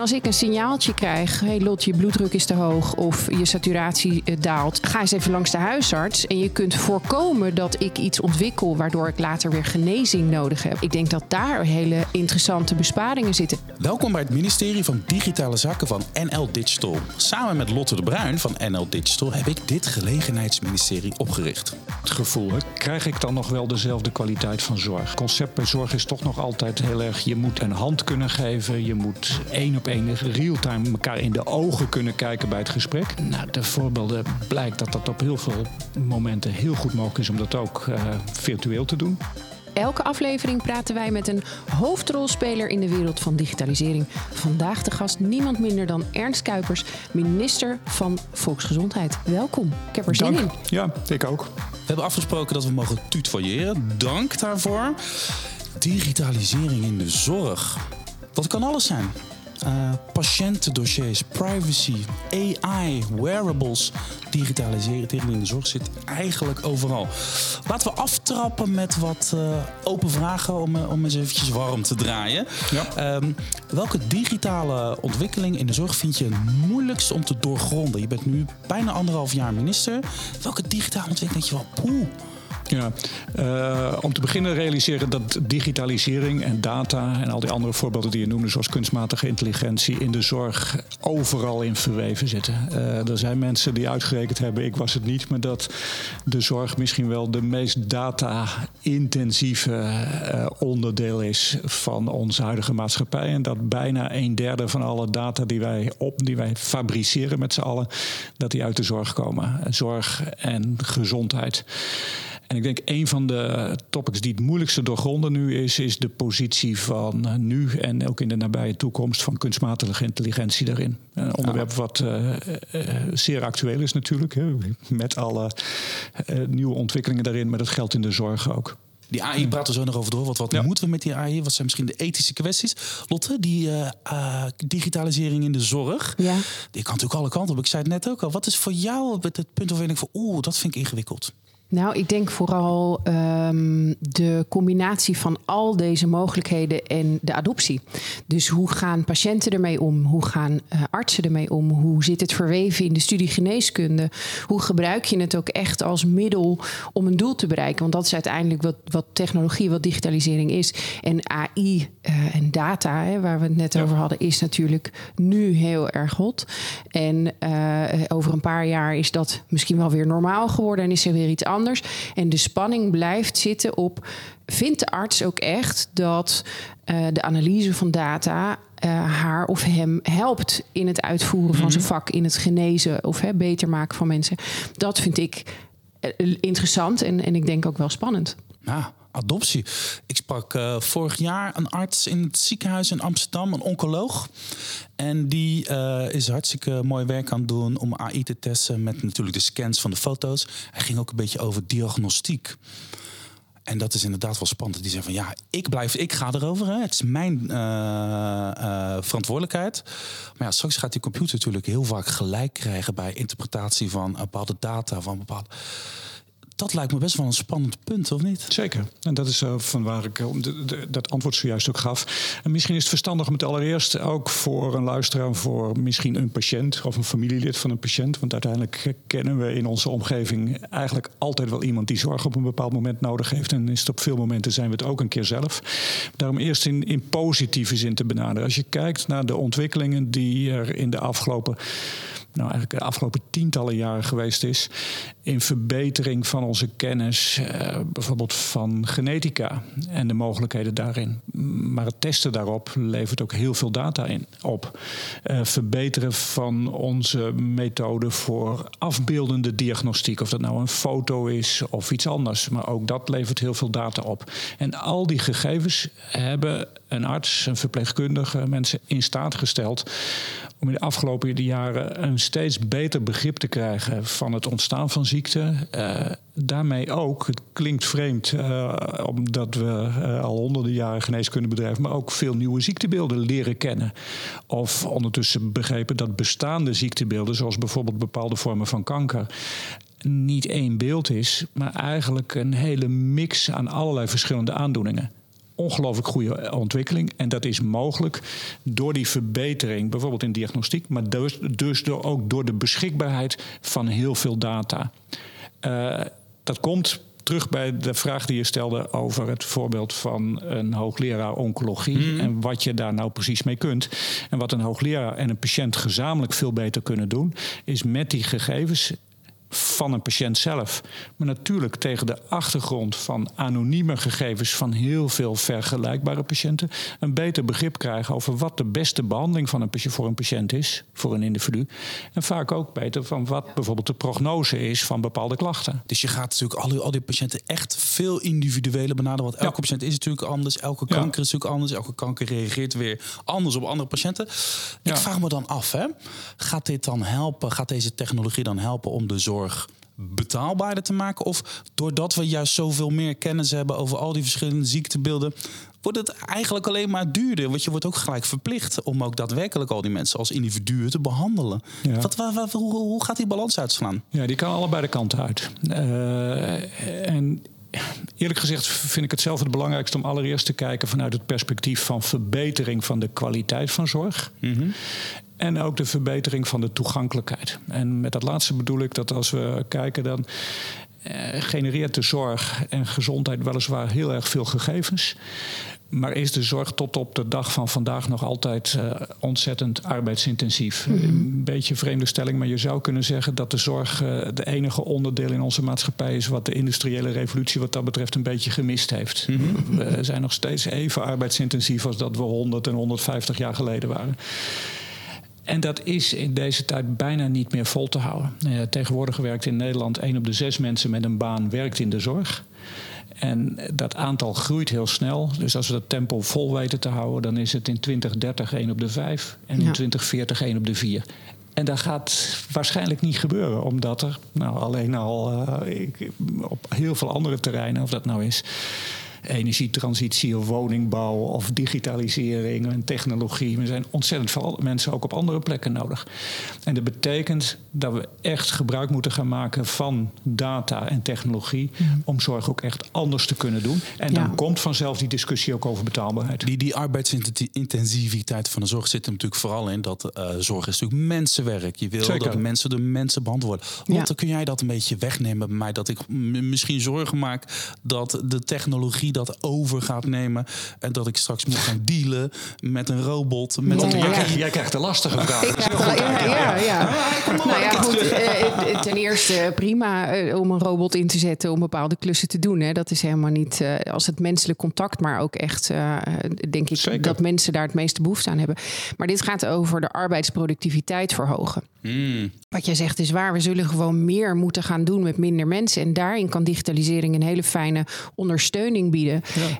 Als ik een signaaltje krijg, hey Lot, je bloeddruk is te hoog of je saturatie eh, daalt, ga eens even langs de huisarts en je kunt voorkomen dat ik iets ontwikkel waardoor ik later weer genezing nodig heb. Ik denk dat daar hele interessante besparingen zitten. Welkom bij het ministerie van Digitale Zaken van NL Digital. Samen met Lotte de Bruin van NL Digital heb ik dit gelegenheidsministerie opgericht. Het gevoel, hè, krijg ik dan nog wel dezelfde kwaliteit van zorg? Het concept bij zorg is toch nog altijd heel erg, je moet een hand kunnen geven, je moet één op één real-time elkaar in de ogen kunnen kijken bij het gesprek. Nou, de voorbeelden blijkt dat dat op heel veel momenten heel goed mogelijk is om dat ook uh, virtueel te doen. Elke aflevering praten wij met een hoofdrolspeler in de wereld van digitalisering. Vandaag de gast niemand minder dan Ernst Kuipers, minister van Volksgezondheid. Welkom. Ik heb er zin in. Ja, ik ook. We hebben afgesproken dat we mogen tutoyeren. Dank daarvoor. Digitalisering in de zorg. Dat kan alles zijn. Uh, patiëntendossiers, privacy, AI, wearables, digitalisering in de zorg zit eigenlijk overal. Laten we aftrappen met wat uh, open vragen om, uh, om eens eventjes warm te draaien. Ja. Um, welke digitale ontwikkeling in de zorg vind je het moeilijkst om te doorgronden? Je bent nu bijna anderhalf jaar minister. Welke digitale ontwikkeling denk je wel, poeh, ja, uh, om te beginnen realiseren dat digitalisering en data en al die andere voorbeelden die je noemde, zoals kunstmatige intelligentie, in de zorg overal in verweven zitten. Uh, er zijn mensen die uitgerekend hebben, ik was het niet, maar dat de zorg misschien wel de meest data-intensieve uh, onderdeel is van onze huidige maatschappij. En dat bijna een derde van alle data die wij op, die wij fabriceren met z'n allen, dat die uit de zorg komen. Zorg en gezondheid. En ik denk een van de topics die het moeilijkste doorgronden nu is, is de positie van eh, nu en ook in de nabije toekomst van kunstmatige intelligentie daarin. Een onderwerp wat uh, uh, zeer actueel is natuurlijk, hè, met alle uh, nieuwe ontwikkelingen daarin, maar dat geldt in de zorg ook. Die AI praten we zo nog over door. Wat, wat ja. moeten we met die AI? Wat zijn misschien de ethische kwesties? Lotte, die uh, digitalisering in de zorg. Ja. Die kan natuurlijk alle kanten op. Ik zei het net ook al. Wat is voor jou het punt waarvan je denkt van... oeh, dat vind ik ingewikkeld? Nou, ik denk vooral um, de combinatie van al deze mogelijkheden en de adoptie. Dus hoe gaan patiënten ermee om? Hoe gaan uh, artsen ermee om? Hoe zit het verweven in de studie geneeskunde? Hoe gebruik je het ook echt als middel om een doel te bereiken? Want dat is uiteindelijk wat, wat technologie, wat digitalisering is. En AI uh, en data, hè, waar we het net ja. over hadden, is natuurlijk nu heel erg hot. En uh, over een paar jaar is dat misschien wel weer normaal geworden en is er weer iets anders anders. En de spanning blijft zitten op: vindt de arts ook echt dat uh, de analyse van data uh, haar of hem helpt in het uitvoeren van mm -hmm. zijn vak, in het genezen of hè, beter maken van mensen? Dat vind ik uh, interessant en, en ik denk ook wel spannend. Ja, adoptie. Ik sprak uh, vorig jaar een arts in het ziekenhuis in Amsterdam, een oncoloog. En die uh, is hartstikke mooi werk aan het doen om AI te testen met natuurlijk de scans van de foto's. Hij ging ook een beetje over diagnostiek. En dat is inderdaad wel spannend. Die zei van ja, ik blijf, ik ga erover. Het is mijn uh, verantwoordelijkheid. Maar ja, straks gaat die computer natuurlijk heel vaak gelijk krijgen bij interpretatie van bepaalde data, van bepaalde dat lijkt me best wel een spannend punt, of niet? Zeker. En dat is uh, van waar ik de, dat antwoord zojuist ook gaf. En misschien is het verstandig om het allereerst ook voor een luisteraar, voor misschien een patiënt of een familielid van een patiënt. Want uiteindelijk kennen we in onze omgeving eigenlijk altijd wel iemand die zorg op een bepaald moment nodig heeft. En is het op veel momenten zijn we het ook een keer zelf. Daarom eerst in, in positieve zin te benaderen. Als je kijkt naar de ontwikkelingen die er in de afgelopen nou eigenlijk de afgelopen tientallen jaren geweest is. In verbetering van onze kennis, uh, bijvoorbeeld van genetica en de mogelijkheden daarin. Maar het testen daarop levert ook heel veel data in op. Uh, verbeteren van onze methode voor afbeeldende diagnostiek. Of dat nou een foto is of iets anders. Maar ook dat levert heel veel data op. En al die gegevens hebben een arts, een verpleegkundige, mensen in staat gesteld om in de afgelopen jaren een steeds beter begrip te krijgen van het ontstaan van ziekte. Uh, daarmee ook, het klinkt vreemd, uh, omdat we uh, al honderden jaren geneeskunde bedrijven, maar ook veel nieuwe ziektebeelden leren kennen. Of ondertussen begrepen dat bestaande ziektebeelden, zoals bijvoorbeeld bepaalde vormen van kanker, niet één beeld is, maar eigenlijk een hele mix aan allerlei verschillende aandoeningen ongelooflijk goede ontwikkeling. En dat is mogelijk door die verbetering, bijvoorbeeld in diagnostiek, maar dus, dus door, ook door de beschikbaarheid van heel veel data. Uh, dat komt terug bij de vraag die je stelde over het voorbeeld van een hoogleraar oncologie. Mhm. En wat je daar nou precies mee kunt. En wat een hoogleraar en een patiënt gezamenlijk veel beter kunnen doen, is met die gegevens van een patiënt zelf. Maar natuurlijk tegen de achtergrond van anonieme gegevens van heel veel vergelijkbare patiënten. een beter begrip krijgen over wat de beste behandeling van een, voor een patiënt is, voor een individu. En vaak ook beter van wat bijvoorbeeld de prognose is van bepaalde klachten. Dus je gaat natuurlijk al die, al die patiënten echt veel individueler benaderen. Want elke patiënt is natuurlijk anders. Elke kanker is natuurlijk anders. Elke kanker reageert weer anders op andere patiënten. Ik vraag me dan af, hè, gaat dit dan helpen? Gaat deze technologie dan helpen om de zorg betaalbaarder te maken? Of doordat we juist zoveel meer kennis hebben over al die verschillende ziektebeelden, wordt het eigenlijk alleen maar duurder. Want je wordt ook gelijk verplicht om ook daadwerkelijk al die mensen als individuen te behandelen. Wat, wat, hoe, hoe, gaat die balans uitslaan? Ja, die kan allebei de kanten uit. Uh, en eerlijk gezegd vind ik het zelf het belangrijkste om allereerst te kijken vanuit het perspectief van verbetering van de kwaliteit van zorg. Mhm. En ook de verbetering van de toegankelijkheid. En met dat laatste bedoel ik dat als we kijken, dan eh, genereert de zorg en gezondheid weliswaar heel erg veel gegevens. Maar is de zorg tot op de dag van vandaag nog altijd uh, ontzettend arbeidsintensief? Mhm. Een beetje een vreemde stelling, maar je zou kunnen zeggen dat de zorg uh, de enige onderdeel in onze maatschappij is wat de industriële revolutie wat dat betreft een beetje gemist heeft. Mhm. We zijn nog steeds even arbeidsintensief als dat we 100 en 150 jaar geleden waren. En dat is in deze tijd bijna niet meer vol te houden. Uh, tegenwoordig werkt in Nederland één op de zes mensen met een baan werkt in de zorg. En dat aantal groeit heel snel. Dus als we dat tempo vol weten te houden, dan is het in 2030 één op de vijf en in 2040 één op de vier. En dat gaat waarschijnlijk niet gebeuren, omdat er nou, alleen al uh, op heel veel andere terreinen, of dat nou is energietransitie of woningbouw of digitalisering en technologie. Er zijn ontzettend veel mensen ook op andere plekken nodig. En dat betekent dat we echt gebruik moeten gaan maken van data en technologie om zorg ook echt anders te kunnen doen. En dan komt vanzelf die discussie ook over betaalbaarheid. Die, die arbeidsintensiviteit van de zorg zit er natuurlijk vooral in dat uh, zorg is natuurlijk mensenwerk. Je wil dat mensen de mensen beantwoorden. Lotte, kun jij dat een beetje wegnemen bij mij? Dat ik misschien zorgen maak dat de technologie dat over gaat nemen. En dat ik straks moet gaan dealen met een robot. Met Jij, krijgt de lastige vraag. Ja, ja, ja. Nou ja, goed. Eh, eh, ten eerste prima eh, om een robot in te zetten om bepaalde klussen te doen. Hè. Dat is helemaal niet als het menselijk contact, maar ook echt, denk ik, dat mensen daar het meeste behoefte aan hebben. Maar dit gaat over de arbeidsproductiviteit verhogen. Hmm. Wat jij zegt is waar. We zullen gewoon meer moeten gaan doen met minder mensen. En daarin kan digitalisering een hele fijne ondersteuning bieden.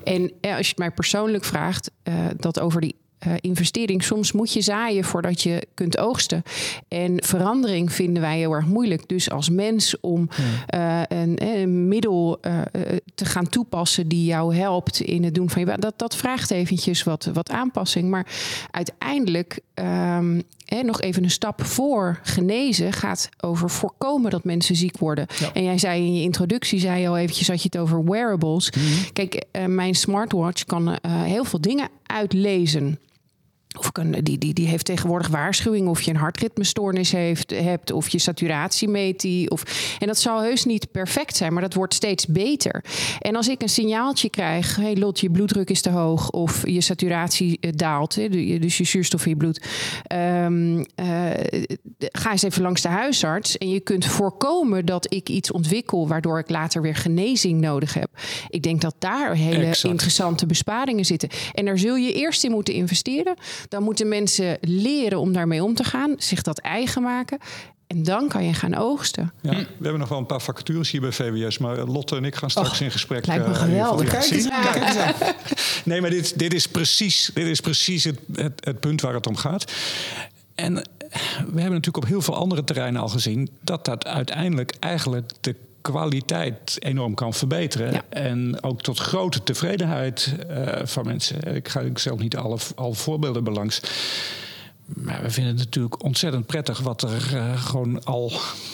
En als je het mij persoonlijk vraagt, uh, dat over die uh, investering. Soms moet je zaaien voordat je kunt oogsten. En verandering vinden wij heel erg moeilijk. Dus als mens om uh, een, een, middel uh, te gaan toepassen die jou helpt in het doen van je dat, dat vraagt eventjes wat, wat aanpassing. Maar uiteindelijk um, nog even een stap voor genezen gaat over voorkomen dat mensen ziek worden. En jij zei in je introductie, zei je al eventjes, had je het over wearables. Mm -hmm. Kijk, mijn smartwatch kan uh, heel veel dingen uitlezen. Of kan, die, die, die heeft tegenwoordig waarschuwing of je een hartritmestoornis heeft, hebt, of je saturatie meet die. Of, en dat zal heus niet perfect zijn, maar dat wordt steeds beter. En als ik een signaaltje krijg, hey Lot, je bloeddruk is te hoog, of je saturatie eh, daalt, dus je zuurstof in je bloed. Um, uh, ga eens even langs de huisarts en je kunt voorkomen dat ik iets ontwikkel waardoor ik later weer genezing nodig heb. Ik denk dat daar hele interessante besparingen zitten. En daar zul je eerst in moeten investeren. Dan moeten mensen leren om daarmee om te gaan, zich dat eigen maken. En dan kan je gaan oogsten. Ja, we hebben nog wel een paar vacatures hier bij VWS, maar Lotte en ik gaan straks in gesprek. Lijkt me uh, geweldig. Kijk nee, maar dit, dit, is precies, dit is precies het, het, het punt waar het om gaat. En we hebben natuurlijk op heel veel andere terreinen al gezien dat dat uiteindelijk eigenlijk de kwaliteit enorm kan verbeteren. En ook tot grote tevredenheid uh, van mensen. Ik ga ik zelf niet alle, alle voorbeelden belangs. Maar we vinden het natuurlijk ontzettend prettig wat er uh, gewoon al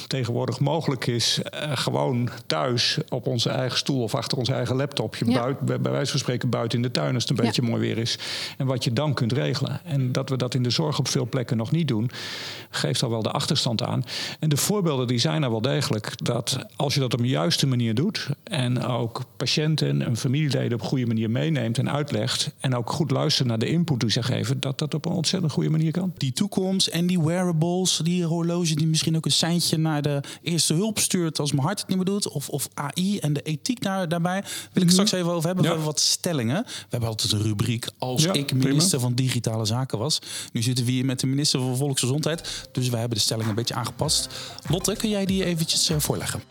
tegenwoordig mogelijk is. Uh, gewoon thuis op onze eigen stoel of achter onze eigen laptopje. Ja. Buiten, bij wijze van spreken buiten in de tuin als het een ja. beetje mooi weer is. En wat je dan kunt regelen. En dat we dat in de zorg op veel plekken nog niet doen, geeft al wel de achterstand aan. En de voorbeelden die zijn er wel degelijk. Dat als je dat op een juiste manier doet. En ook patiënten en familieleden op een goede manier meeneemt en uitlegt. En ook goed luistert naar de input die ze geven. Dat dat op een ontzettend goede manier kan. Die toekomst en die wearables, die horloge die misschien ook een seintje naar de eerste hulp stuurt als mijn hart het niet meer doet. Of, of AI en de ethiek daar, daarbij. Wil ik straks even over hebben. Ja. We hebben wat stellingen. We hebben altijd een rubriek als ja, ik minister prima. van Digitale Zaken was. Nu zitten we hier met de minister van Volksgezondheid. Dus wij hebben de stellingen een beetje aangepast. Lotte, kun jij die eventjes uh, voorleggen?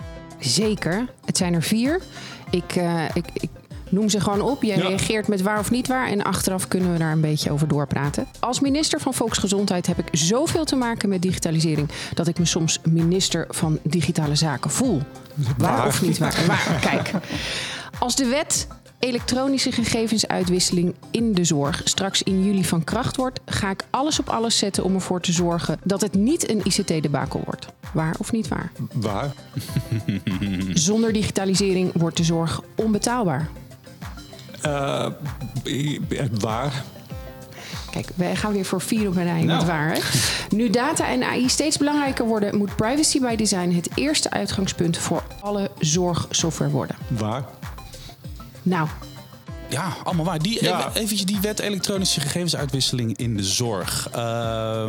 Zeker. Het zijn er vier. Ik, uh, ik, ik Noem ze gewoon op. Jij ja. reageert met waar of niet waar. En achteraf kunnen we daar een beetje over doorpraten. Als minister van Volksgezondheid heb ik zoveel te maken met digitalisering. dat ik me soms minister van Digitale Zaken voel. Waar, waar of niet waar? waar? Kijk. Als de wet elektronische gegevensuitwisseling in de zorg straks in juli van kracht wordt, ga ik alles op alles zetten om ervoor te zorgen dat het niet een ICT-debakel wordt. Waar of niet waar? Waar. Zonder digitalisering wordt de zorg onbetaalbaar. Uh, waar. Kijk, wij gaan weer voor vier op een rij nou. met waar. Hè? Nu data en AI steeds belangrijker worden, moet privacy by design het eerste uitgangspunt voor alle zorgsoftware worden. Waar? Nou. Ja, allemaal waar. Die, ja. Even die wet elektronische gegevensuitwisseling in de zorg. Uh,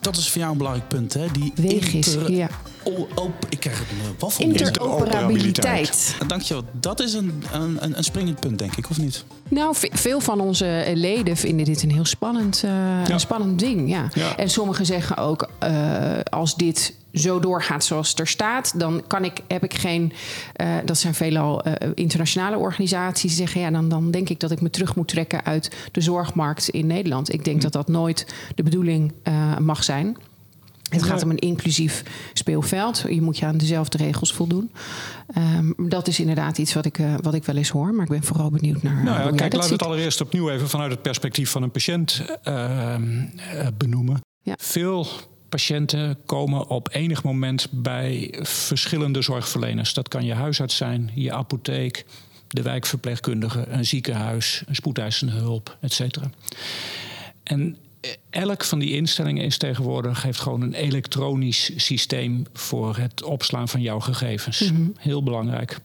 dat is voor jou een belangrijk punt, hè? Die Weegis, ja. Oh, oh, ik krijg het waffel. Interoperabiliteit. Dankjewel. Dat is een, een, een springend punt, denk ik, of niet? Nou, veel van onze leden vinden dit een heel spannend, uh, ja. een spannend ding. Ja. ja. En sommigen zeggen ook, uh, als dit zo doorgaat zoals het er staat, dan kan ik, heb ik geen. Uh, dat zijn veelal uh, internationale organisaties die zeggen, ja, dan, dan denk ik dat ik me terug moet trekken uit de zorgmarkt in Nederland. Ik denk hm. dat dat nooit de bedoeling uh, mag zijn. Het gaat om een inclusief speelveld. Je moet je aan dezelfde regels voldoen. Um, dat is inderdaad iets wat ik, uh, wat ik wel eens hoor. Maar ik ben vooral benieuwd naar. Nou ja, kijk, laten we het allereerst opnieuw even vanuit het perspectief van een patiënt uh, benoemen. Ja. Veel patiënten komen op enig moment bij verschillende zorgverleners. Dat kan je huisarts zijn, je apotheek, de wijkverpleegkundige, een ziekenhuis, een spoedeisende hulp, et cetera. En elk van die instellingen is tegenwoordig heeft gewoon een elektronisch systeem voor het opslaan van jouw gegevens. Mm -hmm. Heel belangrijk.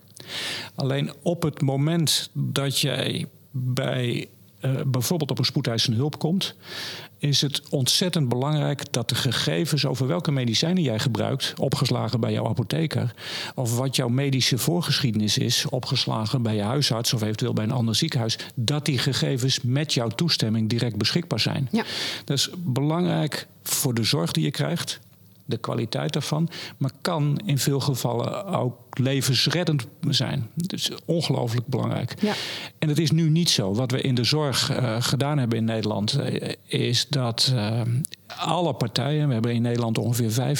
Alleen op het moment dat jij bij uh, bijvoorbeeld op een spoedeisende hulp komt, is het ontzettend belangrijk dat de gegevens over welke medicijnen jij gebruikt, opgeslagen bij jouw apotheker, of wat jouw medische voorgeschiedenis is, opgeslagen bij je huisarts of eventueel bij een ander ziekenhuis, dat die gegevens met jouw toestemming direct beschikbaar zijn. Ja. Dat is belangrijk voor de zorg die je krijgt de kwaliteit daarvan. Maar kan in veel gevallen ook levensreddend zijn. Dus ongelooflijk belangrijk. Ja. En het is nu niet zo. Wat we in de zorg uh, gedaan hebben in Nederland, uh, is dat uh, alle partijen, we hebben in Nederland ongeveer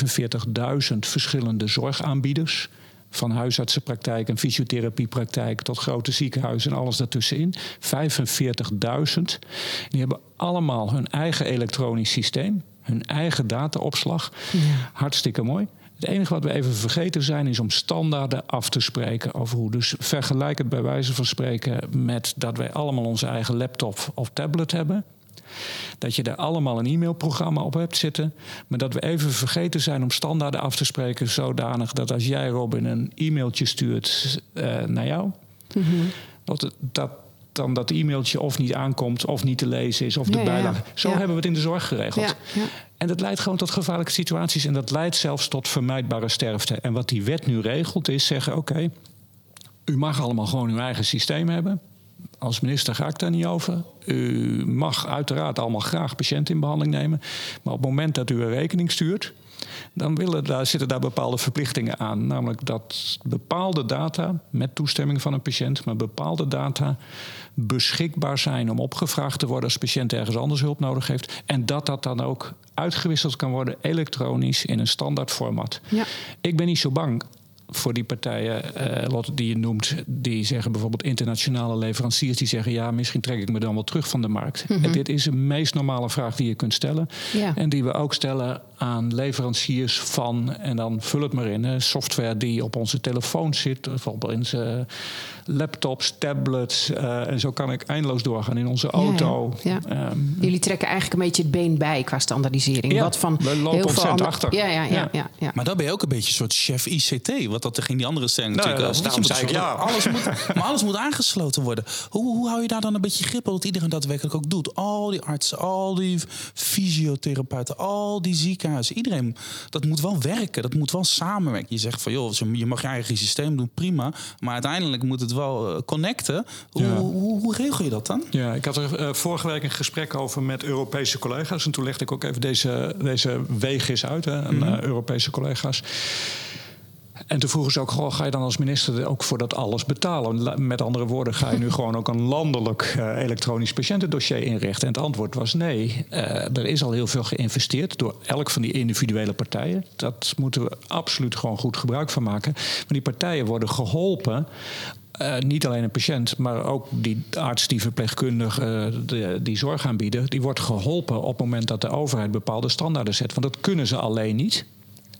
45.000 verschillende zorgaanbieders. Van huisartsenpraktijk en fysiotherapiepraktijk tot grote ziekenhuizen en alles daartussenin. 45.000. Die hebben allemaal hun eigen elektronisch systeem hun eigen dataopslag. Ja. Hartstikke mooi. Het enige wat we even vergeten zijn is om standaarden af te spreken over hoe. Dus vergelijk het bij wijze van spreken met dat wij allemaal onze eigen laptop of tablet hebben. Dat je er allemaal een e-mailprogramma op hebt zitten. Maar dat we even vergeten zijn om standaarden af te spreken. Zodanig dat als jij Robin een e-mailtje stuurt uh, naar jou. Mm -hmm. dat, dat dan dat e-mailtje of niet aankomt, of niet te lezen is, of de ja, bijlage. Zo hebben we het in de zorg geregeld. En dat leidt gewoon tot gevaarlijke situaties. En dat leidt zelfs tot vermijdbare sterfte. En wat die wet nu regelt, is zeggen: oké, u mag allemaal gewoon uw eigen systeem hebben. Als minister ga ik daar niet over. U mag uiteraard allemaal graag patiënten in behandeling nemen. Maar op het moment dat u een rekening stuurt, dan willen, daar zitten daar bepaalde verplichtingen aan. Namelijk dat bepaalde data, met toestemming van een patiënt, maar bepaalde data beschikbaar zijn om opgevraagd te worden als de patiënt ergens anders hulp nodig heeft. En dat dat dan ook uitgewisseld kan worden elektronisch in een standaard format. Ja. Ik ben niet zo bang voor die partijen, uh, Lotte, die je noemt, die zeggen bijvoorbeeld internationale leveranciers, die zeggen ja, misschien trek ik me dan wel terug van de markt. En dit is de meest normale vraag die je kunt stellen. Ja. En die we ook stellen aan leveranciers van, en dan vul het maar in, hè, software die op onze telefoon zit, bijvoorbeeld in zijn laptops, tablets. Uh, en zo kan ik eindeloos doorgaan in onze auto. Ja, ja. Um, Jullie trekken eigenlijk een beetje het been bij qua standaardisering. Ja, Wat van we lopen heel veel ontzettend achter. Ja, ja, ja, ja. ja, Maar dan ben je ook een beetje een soort chef ICT. Wat dat ging die andere stelling Nou, natuurlijk. ja, zei moet ik ja. Alles moet, maar alles moet aangesloten worden. Hoe, hoe hou je daar dan een beetje grip op dat iedereen daadwerkelijk ook doet? Al die artsen, al die fysiotherapeuten, al die ziekenhuizen. Iedereen, dat moet wel werken. Dat moet wel samenwerken. Je zegt van, joh, je mag je eigen systeem doen, prima. Maar uiteindelijk moet het wel eh, connecten. Hoe, Ja. hoe, hoe regel je dat dan? Ja, ik had er eh, vorige week een gesprek over met Europese collega's. En toen legde ik ook even deze, deze weeg eens uit hè, aan eh, Europese collega's. En toen vroegen ze ook, goh, ga je dan als minister er ook voor dat alles betalen? Met andere woorden, ga je nu gewoon ook een landelijk eh, elektronisch patiëntendossier inrichten? En het antwoord was nee. Eh, er is al heel veel geïnvesteerd door elk van die individuele partijen. Dat moeten we absoluut gewoon goed gebruik van maken. Maar die partijen worden geholpen eh, niet alleen een patiënt, maar ook die arts, die verpleegkundige, de- die zorg aanbieden, die wordt geholpen op het moment dat de overheid bepaalde standaarden zet. Want dat kunnen ze alleen niet.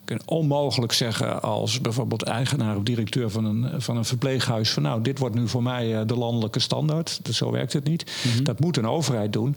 Kunt onmogelijk zeggen als bijvoorbeeld eigenaar of directeur van een, van een verpleeghuis... van nou, dit wordt nu voor mij eh, de landelijke standaard. Zo werkt het niet. Dat moet een overheid doen.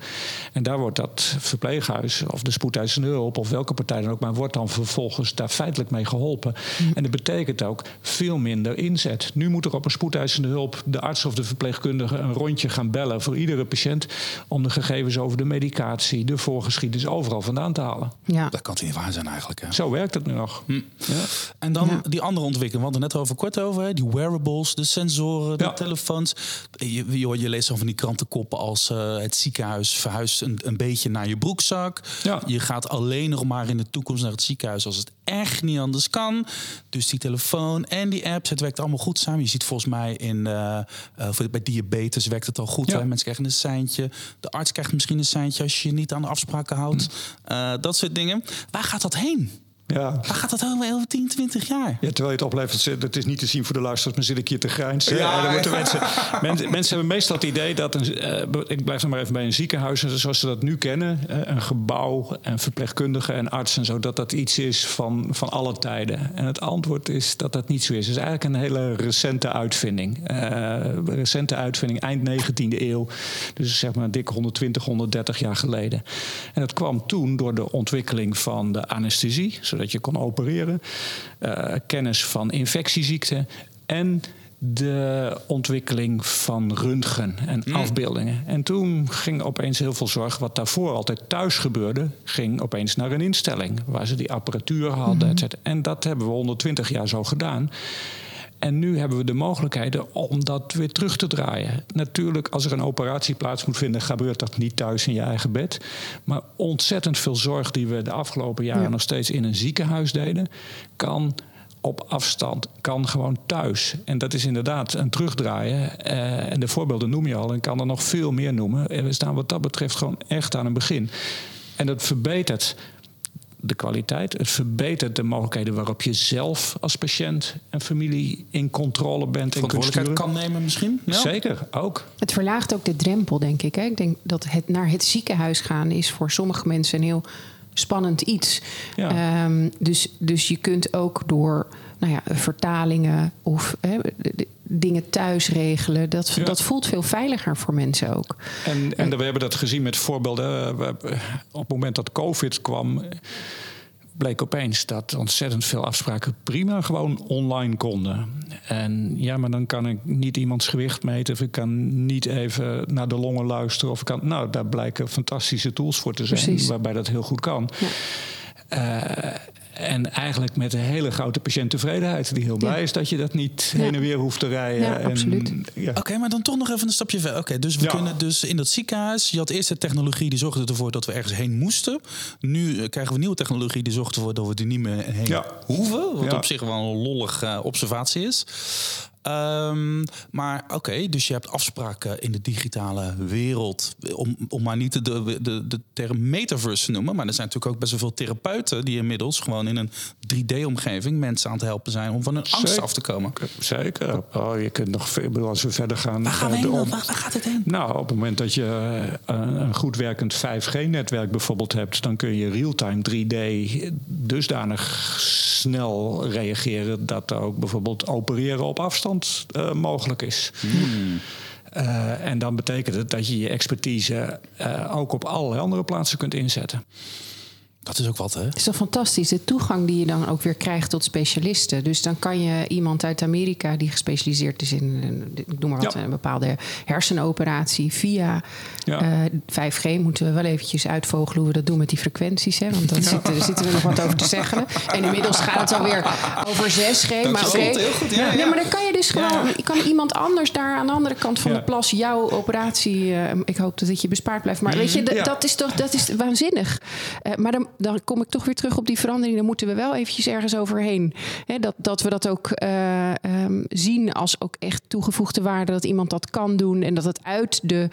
En daar wordt dat verpleeghuis of de spoedeisende hulp... of welke partij dan ook, maar wordt dan vervolgens daar feitelijk mee geholpen. En dat betekent ook veel minder inzet. Nu moet er op een spoedeisende hulp de arts of de verpleegkundige... een rondje gaan bellen voor iedere patiënt... om de gegevens over de medicatie, de voorgeschiedenis overal vandaan te halen. ja. Dat kan toch niet waar zijn eigenlijk, hè? Zo werkt het nu nog. Ja. En dan Ja. die andere ontwikkeling, want we hadden het net over kort over, hè? die wearables, de sensoren, de Ja. telefoons. Je, je, je leest dan van die krantenkoppen als eh, het ziekenhuis verhuist een, een beetje naar je broekzak. Ja. Je gaat alleen nog maar in de toekomst naar het ziekenhuis als het echt niet anders kan. Dus die telefoon en die apps, het werkt allemaal goed samen. Je ziet volgens mij in, eh, eh, voor- bij diabetes werkt het al goed. Ja. Hè? Mensen krijgen een seintje. De arts krijgt misschien een seintje als je je niet aan de afspraken houdt. Hm. Eh, dat soort dingen. Waar gaat dat heen? Ja. Waar gaat dat over, over 10, 20 jaar? Ja, terwijl je het oplevert, dat is niet te zien voor de luisteraars, maar zit ik hier te grijnzen. Ja, moeten mensen, mensen, mensen hebben meestal het idee dat, een, eh, ik blijf dan maar even bij een ziekenhuis, en zoals ze dat nu kennen, eh, een gebouw en verpleegkundigen en artsen en zo, dat dat iets is van, van alle tijden. En het antwoord is dat dat niet zo is. Het is eigenlijk een hele recente uitvinding. Eh, recente uitvinding, eind 19e eeuw. Dus zeg maar dik 120, 130 jaar geleden. En dat kwam toen door de ontwikkeling van de anesthesie, zodat je kon opereren. eh, kennis van infectieziekten en de ontwikkeling van röntgen en afbeeldingen. En toen ging opeens heel veel zorg, wat daarvoor altijd thuis gebeurde, ging opeens naar een instelling waar ze die apparatuur hadden. cetera. En dat hebben we 120 jaar zo gedaan. En nu hebben we de mogelijkheden om dat weer terug te draaien. Natuurlijk, als er een operatie plaats moet vinden, gebeurt dat niet thuis in je eigen bed. Maar ontzettend veel zorg die we de afgelopen jaren Ja. nog steeds in een ziekenhuis deden, kan op afstand, kan gewoon thuis. En dat is inderdaad een terugdraaien. Eh, en de voorbeelden noem je al en ik kan er nog veel meer noemen. En we staan wat dat betreft gewoon echt aan een begin. En dat verbetert de kwaliteit. Het verbetert de mogelijkheden waarop je zelf als patiënt en familie in controle bent en kunt verantwoordelijkheid sturen. kan nemen misschien. Ja. Zeker, ook. Het verlaagt ook de drempel, denk ik. Hè? Ik denk dat het naar het ziekenhuis gaan is voor sommige mensen een heel spannend iets. Ja. Ehm, dus, dus je kunt ook door nou ja, vertalingen of hè, dingen thuis regelen. Dat, Ja. dat voelt veel veiliger voor mensen ook. En, en we hebben dat gezien met voorbeelden. We hebben- Op het moment dat COVID kwam, bleek opeens dat ontzettend veel afspraken prima gewoon online konden. En ja, maar dan kan ik niet iemands gewicht meten, of ik kan niet even naar de longen luisteren. Of ik kan, nou, daar blijken fantastische tools voor te zijn, Precies. waarbij dat heel goed kan. Eh, en eigenlijk met een hele grote patiënttevredenheid. Die heel blij Ja. is dat je dat niet Ja. heen en weer hoeft te rijden. Ja, en, absoluut. ja. Oké, maar dan toch nog even een stapje verder. Oké, dus we Ja. kunnen dus in dat ziekenhuis. Je had eerst de technologie die zorgde ervoor dat we ergens heen moesten. Nu eh, krijgen we nieuwe technologie die zorgt ervoor dat we er niet meer heen Ja. hoeven. Wat Ja. op zich wel een lollig eh, observatie is. Ehm, maar oké, dus je hebt afspraken in de digitale wereld. Om, om maar niet de, de, de term metaverse te noemen. Maar er zijn natuurlijk ook best wel veel therapeuten die inmiddels gewoon in een 3D-omgeving mensen aan het helpen zijn om van hun angst af te komen. Zeker. Oh, je kunt nog veel, als we verder gaan. Waar gaan we heen? Waar, gaat het heen? Nou, op het moment dat je een, een goed werkend 5G-netwerk bijvoorbeeld hebt, dan kun je real-time 3D dusdanig snel reageren dat ook bijvoorbeeld opereren op afstand uh, mogelijk is. Hmm. Uh, en dan betekent het dat je je expertise uh, ook op allerlei andere plaatsen kunt inzetten. Dat is ook wat, hè? Het is toch fantastisch, de toegang die je dan ook weer krijgt tot specialisten. Dus dan kan je iemand uit Amerika die gespecialiseerd is in, ik noem maar wat, een bepaalde hersenoperatie via ja. 5G. Eh, moeten we wel eventjes uitvogelen hoe we dat doen met die frequenties, hè? Want daar ja. zitten, zitten, we nog wat over te zeggen. En inmiddels gaat het alweer over 6G. maar oké. Ja, ja. maar dan kan je dus gewoon, kan iemand anders daar aan de andere kant van de plas jouw operatie. Uh, ik hoop dat het je bespaard blijft. Maar weet je, dat is toch dat is waanzinnig. Uh, maar dan, dan kom ik toch weer terug op die verandering. Dan moeten we wel eventjes ergens overheen. dat, dat we dat ook uh, um, zien als ook echt toegevoegde waarde. Dat iemand dat kan doen en dat het uit de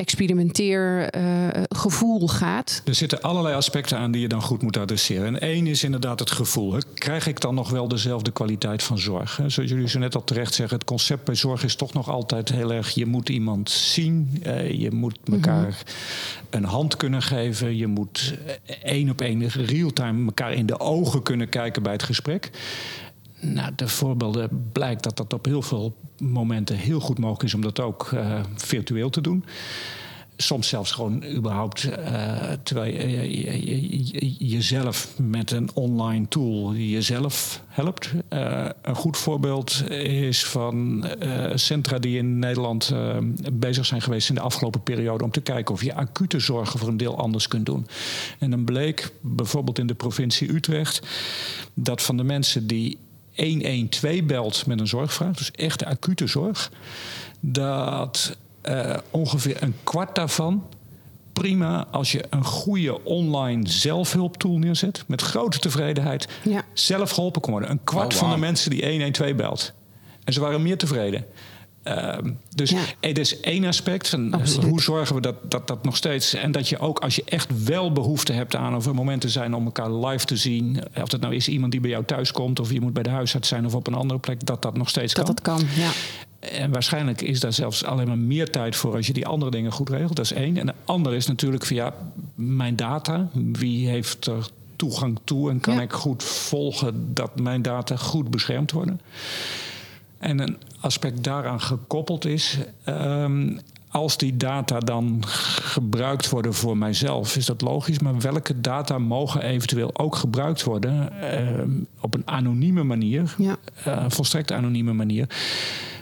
experimenteergevoel uh, gaat. Er zitten allerlei aspecten aan die je dan goed moet adresseren. En één is inderdaad het gevoel. Krijg ik dan nog wel dezelfde kwaliteit van zorg? Zoals jullie zo net al terecht zeggen, het concept bij zorg is toch nog altijd heel erg... je moet iemand zien, uh, je moet elkaar mhm. een hand kunnen geven... je moet eh, één op één real-time elkaar in de ogen kunnen kijken bij het gesprek... Nou, de voorbeelden blijkt dat dat op heel veel momenten heel goed mogelijk is om dat ook uh, virtueel te doen. Soms zelfs gewoon überhaupt uh, terwijl je, jezelf met een online tool jezelf helpt. Uh, een goed voorbeeld is van centra die in Nederland bezig zijn geweest in de afgelopen periode om te kijken of je acute zorgen voor een deel anders kunt doen. En dan bleek bijvoorbeeld in de provincie Utrecht dat van de mensen die 112 belt met een zorgvraag, dus echt de acute zorg, dat uh, ongeveer een kwart daarvan prima als je een goede online zelfhulptool neerzet, met grote tevredenheid, ja. zelf geholpen kon worden. Een kwart oh, van de mensen die 112 belt. En ze waren meer tevreden. Ehm, dus het is één aspect van hoe zorgen we dat, dat dat nog steeds. En dat je ook als je echt wel behoefte hebt aan of er momenten zijn om elkaar live te zien. Of het nou is iemand die bij jou thuis komt, of je moet bij de huisarts zijn of op een andere plek, dat dat nog steeds kan. Dat dat kan, ja. En waarschijnlijk is daar zelfs alleen maar meer tijd voor als je die andere dingen goed regelt. Dat is één. En de andere is natuurlijk via mijn data. Wie heeft er toegang toe en kan ik goed volgen dat mijn data goed beschermd worden? En een aspect daaraan gekoppeld is. Um, als die data dan gebruikt worden voor mijzelf, is dat logisch. Maar welke data mogen eventueel ook gebruikt worden uh, op een anonieme manier, ja. uh, volstrekt anonieme manier,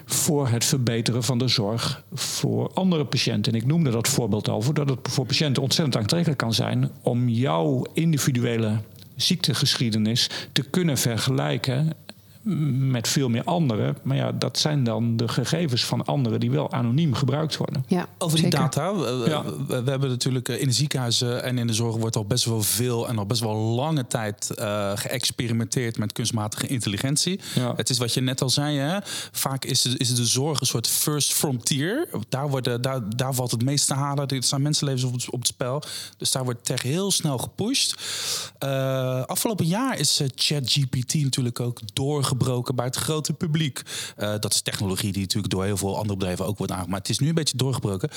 voor het verbeteren van de zorg voor andere patiënten. En ik noemde dat voorbeeld al, dat het voor patiënten ontzettend aantrekkelijk kan zijn om jouw individuele ziektegeschiedenis te kunnen vergelijken met veel meer anderen. Maar ja, dat zijn dan de gegevens van anderen die wel anoniem gebruikt worden. Ja, Over die data. We, we, hebben natuurlijk eh, in de ziekenhuizen en in de zorg wordt al best wel veel en al best wel lange tijd uh, geëxperimenteerd met kunstmatige intelligentie. Ja. Het is wat je net al zei, hè? vaak is, de, is de zorg een soort first frontier. Daar, worden, daar, daar valt het meest te halen. Er staan mensenlevens op het, op het spel. Dus daar wordt tech heel snel gepusht. Uh, afgelopen jaar is ChatGPT natuurlijk ook doorgebroken doorgebroken bij het grote publiek. Uh, dat is technologie die natuurlijk door heel veel andere bedrijven ook wordt aangemaakt. Maar het is nu een beetje doorgebroken.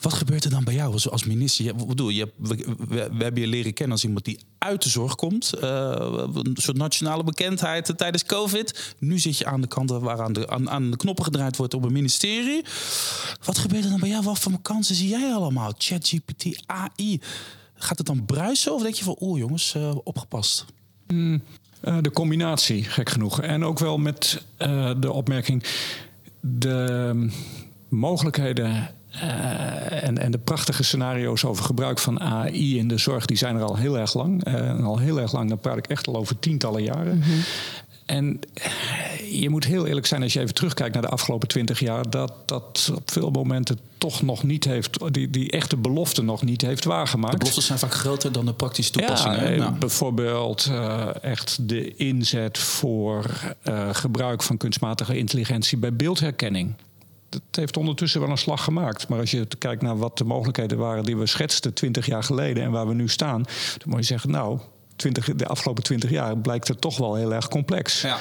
Wat gebeurt er dan bij jou als, minister? Je, bedoel, je, we, hebben je leren kennen als iemand die uit de zorg komt. Uh, een soort nationale bekendheid tijdens COVID. Nu zit je aan de kant waar aan de, aan, aan de knoppen gedraaid wordt op een ministerie. Wat gebeurt er dan bij jou? Wat voor kansen zie jij allemaal? ChatGPT, AI. Gaat het dan bruisen of denk je van, oeh jongens, opgepast? Mm. Uh, de combinatie, gek genoeg. En ook wel met uh, de opmerking: de mogelijkheden uh, en, en, de prachtige scenario's over gebruik van AI in de zorg, die zijn er al heel erg lang. en al heel erg lang, dan praat ik echt al over tientallen jaren. Mm -hmm. En je moet heel eerlijk zijn als je even terugkijkt naar de afgelopen twintig jaar, dat dat op veel momenten toch nog niet heeft, die, die echte belofte nog niet heeft waargemaakt. De beloftes zijn vaak groter dan de praktische toepassingen. Ja, Bijvoorbeeld uh, echt de inzet voor uh, gebruik van kunstmatige intelligentie bij beeldherkenning. Dat heeft ondertussen wel een slag gemaakt. Maar als je kijkt naar wat de mogelijkheden waren die we schetsten 20 jaar geleden en waar we nu staan, dan moet je zeggen, nou, 20, de afgelopen twintig jaar blijkt het toch wel heel erg complex. Ja.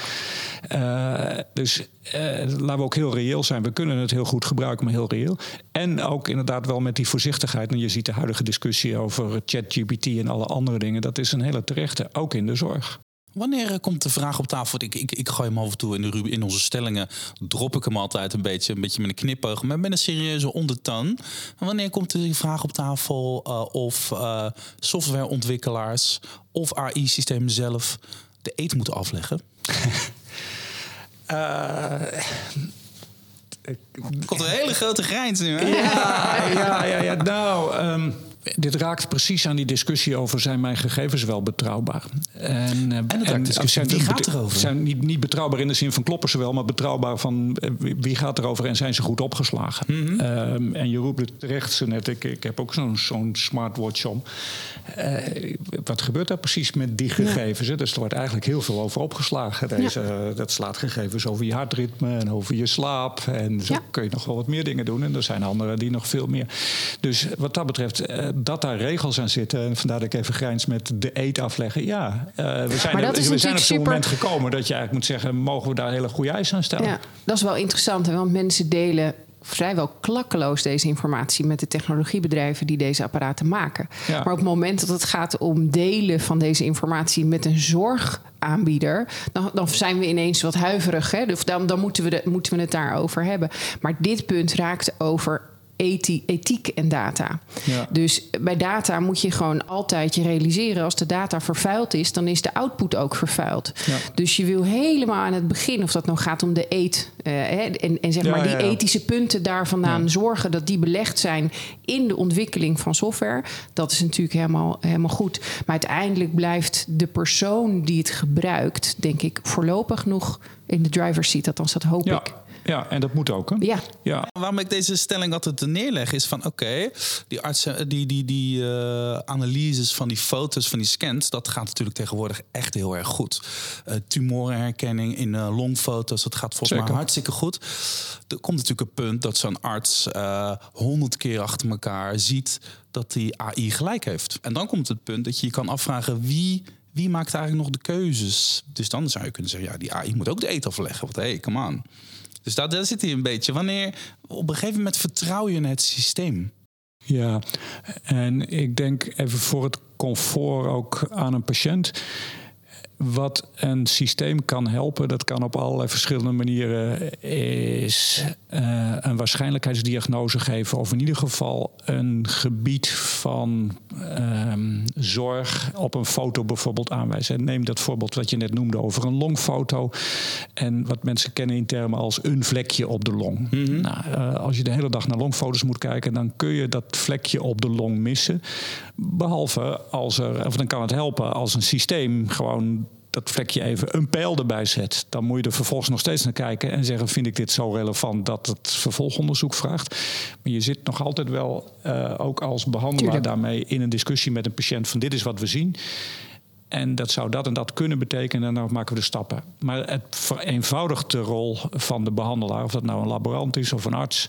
Uh, dus uh, laten we ook heel reëel zijn. We kunnen het heel goed gebruiken, maar heel reëel. En ook inderdaad wel met die voorzichtigheid. En je ziet de huidige discussie over ChatGPT en alle andere dingen. Dat is een hele terechte, ook in de zorg. Wanneer eh, komt de vraag op tafel? Ik, ik, ik gooi hem af en toe in, de, in onze stellingen. Drop ik hem altijd een beetje, een beetje met een knipoog. Maar met een serieuze ondertoon. Wanneer komt de vraag op tafel uh, of uh, softwareontwikkelaars of AI-systemen zelf de eet moeten afleggen? uh, komt een hele grote grijns nu, hè? Ja, ja, ja. ja. Nou, um, dit raakt precies aan die discussie over zijn mijn gegevens wel betrouwbaar. En, uh, en, en discussie, wie gaat erover? Zijn niet, niet betrouwbaar in de zin van kloppen ze wel, maar betrouwbaar van uh, wie gaat erover en zijn ze goed opgeslagen. Mm -hmm. um, en je roept het terecht zo net, ik, ik heb ook zo'n zo'n smartwatch om. Uh, wat gebeurt daar precies met die gegevens? Ja. Dus er wordt eigenlijk heel veel over opgeslagen. Deze, ja. Dat slaat gegevens over je hartritme en over je slaap. En zo ja. kun je nog wel wat meer dingen doen. En er zijn anderen die nog veel meer. Dus wat dat betreft dat daar regels aan zitten. En vandaar dat ik even grijns met de eet afleggen. Ja, uh, we zijn, er, we zijn op zo'n moment gekomen dat je eigenlijk moet zeggen... mogen we daar hele goede eisen aan stellen? Ja, dat is wel interessant. Hè? Want mensen delen vrijwel klakkeloos deze informatie met de technologiebedrijven die deze apparaten maken. Ja. Maar op het moment dat het gaat om delen van deze informatie met een zorgaanbieder, dan, dan zijn we ineens wat huiverig. Hè? Dus dan, dan moeten, we de, moeten we het daarover hebben. Maar dit punt raakt over ethiek en data. Ja. Dus bij data moet je gewoon altijd je realiseren... als de data vervuild is, dan is de output ook vervuild. Ja. Dus je wil helemaal aan het begin, of dat nou gaat om de eet... Uh, en, en zeg ja, maar die ethische punten daar vandaan zorgen... dat die belegd zijn in de ontwikkeling van software... dat is natuurlijk helemaal, helemaal goed. Maar uiteindelijk blijft de persoon die het gebruikt... denk ik voorlopig nog in de driver's seat. Althans, dat hoop ik. Ja, en dat moet ook. Hè? Ja. ja. Waarom ik deze stelling altijd neerleg is van oké, die artsen, die, die, die uh, analyses van die foto's, van die scans, dat gaat natuurlijk tegenwoordig echt heel erg goed. Uh, tumorenherkenning in uh, longfoto's, dat gaat volgens mij hartstikke goed. Er komt natuurlijk een punt dat zo'n arts honderd keer achter elkaar ziet dat die AI gelijk heeft. En dan komt het punt dat je je kan afvragen wie wie maakt eigenlijk nog de keuzes? Dus dan zou je kunnen zeggen, ja, die AI moet ook de eten afleggen. Want hé, hey, come on. Dus daar, zit hij een beetje. Wanneer op een gegeven moment vertrouw je in het systeem? Ja, en ik denk even voor het comfort ook aan een patiënt wat een systeem kan helpen, dat kan op allerlei verschillende manieren, is uh, een waarschijnlijkheidsdiagnose geven. Of in ieder geval een gebied van um, zorg op een foto bijvoorbeeld aanwijzen. Neem dat voorbeeld wat je net noemde over een longfoto. En wat mensen kennen in termen als een vlekje op de long. Mm -hmm. nou, uh, als je de hele dag naar longfoto's moet kijken, dan kun je dat vlekje op de long missen. Behalve als er, of dan kan het helpen als een systeem gewoon dat vlekje even een pijl erbij zet, dan moet je er vervolgens nog steeds naar kijken en zeggen: vind ik dit zo relevant dat het vervolgonderzoek vraagt. Maar je zit nog altijd wel, uh, ook als behandelaar, Tuurlijk. daarmee in een discussie met een patiënt: van dit is wat we zien. En dat zou dat en dat kunnen betekenen, en dan maken we de stappen. Maar het vereenvoudigt de rol van de behandelaar, of dat nou een laborant is of een arts,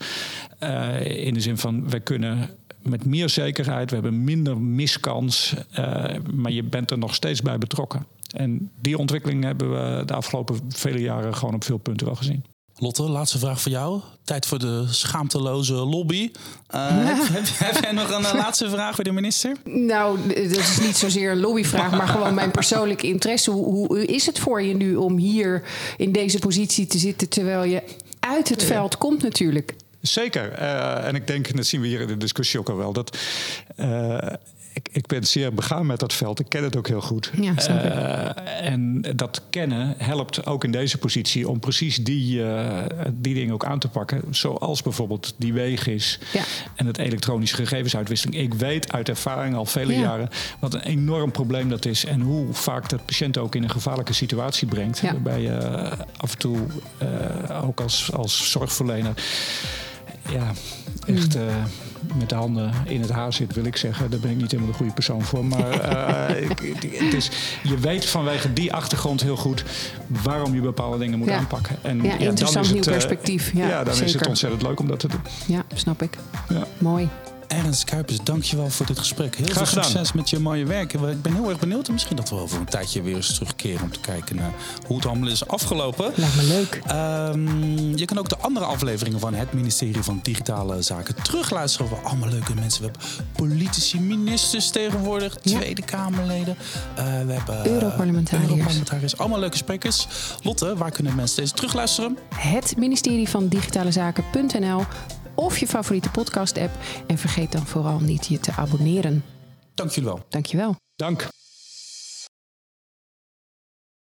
uh, in de zin van: wij kunnen met meer zekerheid, we hebben minder miskans, uh, maar je bent er nog steeds bij betrokken. En die ontwikkeling hebben we de afgelopen vele jaren gewoon op veel punten wel gezien. Lotte, laatste vraag voor jou. Tijd voor de schaamteloze lobby. Uh, heb, heb, heb, jij nog een uh, laatste vraag voor de minister? Nou, dat is niet zozeer een lobbyvraag, maar gewoon mijn persoonlijke interesse. Hoe, hoe, is het voor je nu om hier in deze positie te zitten terwijl je uit het veld komt natuurlijk? Zeker. Uh, en ik denk, en dat zien we hier in de discussie ook al wel, dat ik, ik ben zeer begaan met dat veld. Ik ken het ook heel goed. Ja, uh, en dat kennen helpt ook in deze positie om precies die, uh, die dingen ook aan te pakken. Zoals bijvoorbeeld die weegis ja. en het elektronische gegevensuitwisseling. Ik weet uit ervaring al vele ja. jaren wat een enorm probleem dat is. En hoe vaak dat patiënt ook in een gevaarlijke situatie brengt. Waarbij je af en toe ook als, als zorgverlener ja, echt uh, met de handen in het haar zit, wil ik zeggen. Daar ben ik niet helemaal de goede persoon voor. Maar uh, het is, je weet vanwege die achtergrond heel goed waarom je bepaalde dingen moet ja. aanpakken. En, ja, interessant dan is het, nieuw perspectief. Ja, ja dan zeker. is het ontzettend leuk om dat te doen. Ja, snap ik. Mooi. Ernst Kuipers, dankjewel voor dit gesprek. Heel Graag veel succes met je mooie werk. Ik ben heel erg benieuwd. Misschien dat we over een tijdje weer eens terugkeren om te kijken naar hoe het allemaal is afgelopen. Lijkt me leuk. Um, je kan ook de andere afleveringen van het ministerie van Digitale Zaken terugluisteren. We allemaal leuke mensen. We hebben politici, ministers tegenwoordig, Ja. Tweede Kamerleden. Uh, we hebben Europarlementariërs. Europarlementariërs. Allemaal leuke sprekers. Lotte, waar kunnen mensen deze terugluisteren? Het ministerie van Digitale Zaken.nl of je favoriete podcast-app. En vergeet dan vooral niet je te abonneren. Dank jullie wel. Dankjewel. Dank.